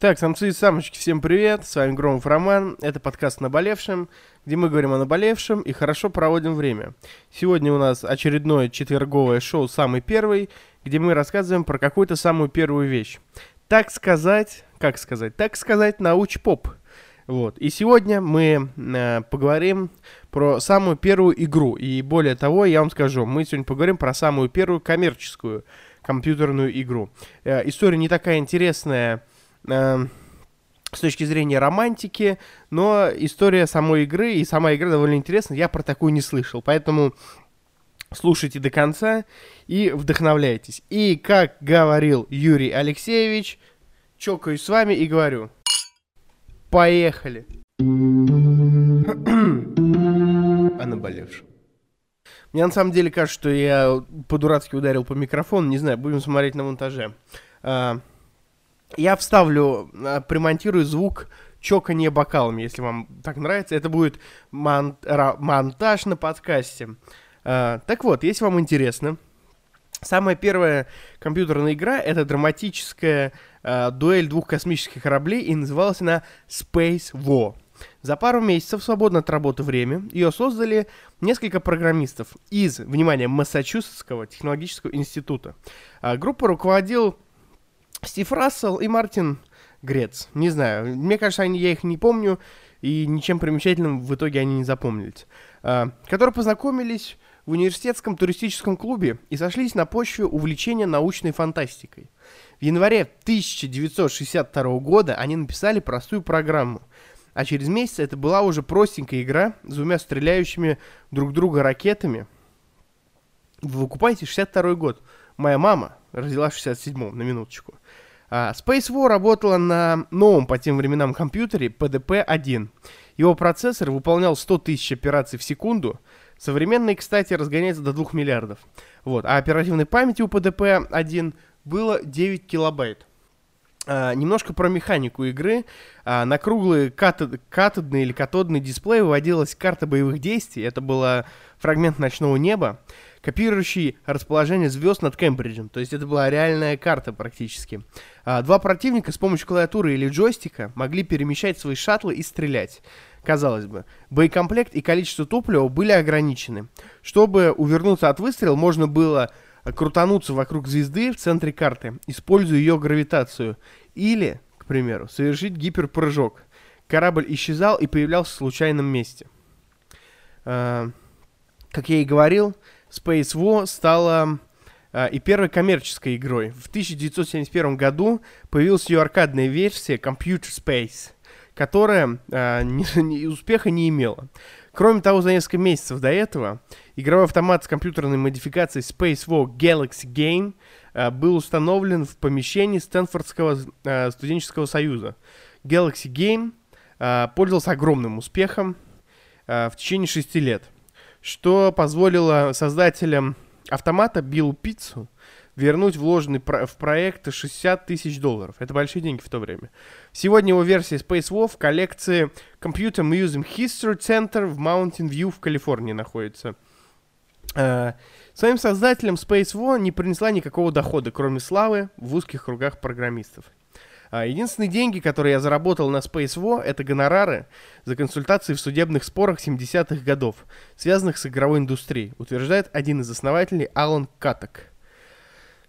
Так, самцы и самочки, всем привет, с вами Громов Роман, это подкаст «Наболевшим», где мы говорим о наболевшем и хорошо проводим время. Сегодня у нас очередное четверговое шоу «Самый первый», где мы рассказываем про какую-то самую первую вещь. Так сказать, как сказать, так сказать, науч-поп. Вот. И сегодня мы э, поговорим про самую первую игру. И более того, я вам скажу, мы сегодня поговорим про самую первую коммерческую компьютерную игру. Э, история не такая интересная, с точки зрения романтики, но история самой игры и сама игра довольно интересна. Я про такую не слышал, поэтому слушайте до конца и вдохновляйтесь. И, как говорил Юрий Алексеевич, чокаюсь с вами и говорю, поехали. о наболевшем. Мне на самом деле кажется, что я по-дурацки ударил по микрофону, не знаю, будем смотреть на монтаже. А, я вставлю, а, примонтирую звук чоканье бокалами, если вам так нравится. Это будет мон- монтаж на подкасте. А, так вот, если вам интересно, самая первая компьютерная игра — это драматическая а, дуэль двух космических кораблей, и называлась она Space War. За пару месяцев свободно от работы время ее создали несколько программистов из, внимание, Массачусетского технологического института. А, группа руководил Стив Рассел и Мартин Грец. Не знаю, мне кажется, они, я их не помню, и ничем примечательным в итоге они не запомнились. А, которые познакомились в университетском туристическом клубе и сошлись на почве увлечения научной фантастикой. В январе 1962 года они написали простую программу, а через месяц это была уже простенькая игра с двумя стреляющими друг друга ракетами. Вы выкупаете 62 год. Моя мама родилась в 67-м, на минуточку. А, Space War работала на новом по тем временам компьютере PDP-1. Его процессор выполнял 100 тысяч операций в секунду. Современный, кстати, разгоняется до 2 миллиардов. Вот. А оперативной памяти у PDP-1 было 9 килобайт. А, немножко про механику игры. А, на круглый катод, катодный или катодный дисплей выводилась карта боевых действий. Это был фрагмент ночного неба, копирующий расположение звезд над Кембриджем. То есть это была реальная карта практически. А, два противника с помощью клавиатуры или джойстика могли перемещать свои шаттлы и стрелять. Казалось бы, боекомплект и количество топлива были ограничены. Чтобы увернуться от выстрела, можно было крутануться вокруг звезды в центре карты, используя ее гравитацию. Или, к примеру, совершить гиперпрыжок. Корабль исчезал и появлялся в случайном месте. А, как я и говорил, Space War стала а, и первой коммерческой игрой. В 1971 году появилась ее аркадная версия Computer Space, которая ни, успеха не имела. Кроме того, за несколько месяцев до этого игровой автомат с компьютерной модификацией Space War Galaxy Game э, был установлен в помещении Стэнфордского э, студенческого союза. Galaxy Game э, пользовался огромным успехом э, в течение шести лет, что позволило создателям автомата Биллу Пиццу вернуть вложенный про- в проект 60 тысяч долларов. Это большие деньги в то время. Сегодня его версия Space War в коллекции Computer Museum History Center в Mountain View в Калифорнии находится. Uh, своим создателям Space War не принесла никакого дохода, кроме славы в узких кругах программистов. Uh, единственные деньги, которые я заработал на Space War, это гонорары за консультации в судебных спорах 70-х годов, связанных с игровой индустрией, утверждает один из основателей Алан Каток.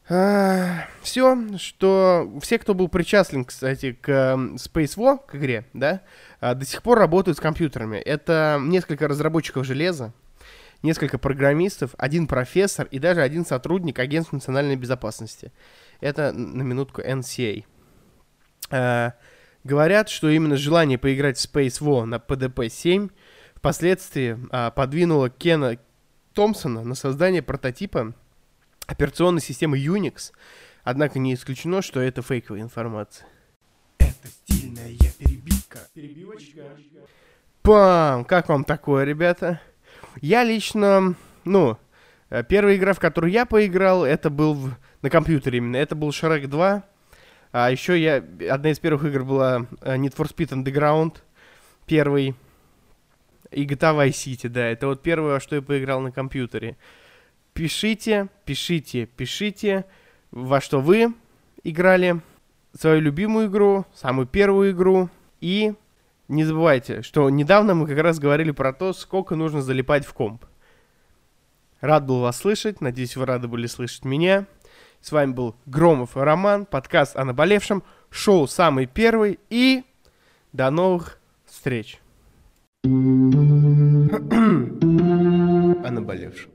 А, все, что все, кто был причастен, кстати, к Space War, к игре, да, а, до сих пор работают с компьютерами. Это несколько разработчиков железа, несколько программистов, один профессор и даже один сотрудник Агентства национальной безопасности. Это на минутку NCA. А, говорят, что именно желание поиграть в Space War на PDP-7 впоследствии а, подвинуло Кена Томпсона на создание прототипа операционной системы Unix, однако не исключено, что это фейковая информация. Это стильная перебивка. Перебивочка. Пам! Как вам такое, ребята? Я лично, ну, э, первая игра, в которую я поиграл, это был в, на компьютере именно. Это был Shrek 2. А еще я... Одна из первых игр была э, Need for Speed Underground. Первый. И GTA Vice City, да. Это вот первое, что я поиграл на компьютере. Пишите, пишите, пишите, во что вы играли. свою любимую игру, самую первую игру. И не забывайте, что недавно мы как раз говорили про то, сколько нужно залипать в комп. Рад был вас слышать, надеюсь, вы рады были слышать меня. С вами был Громов Роман, подкаст о наболевшем, шоу «Самый первый» и до новых встреч. о наболевшем.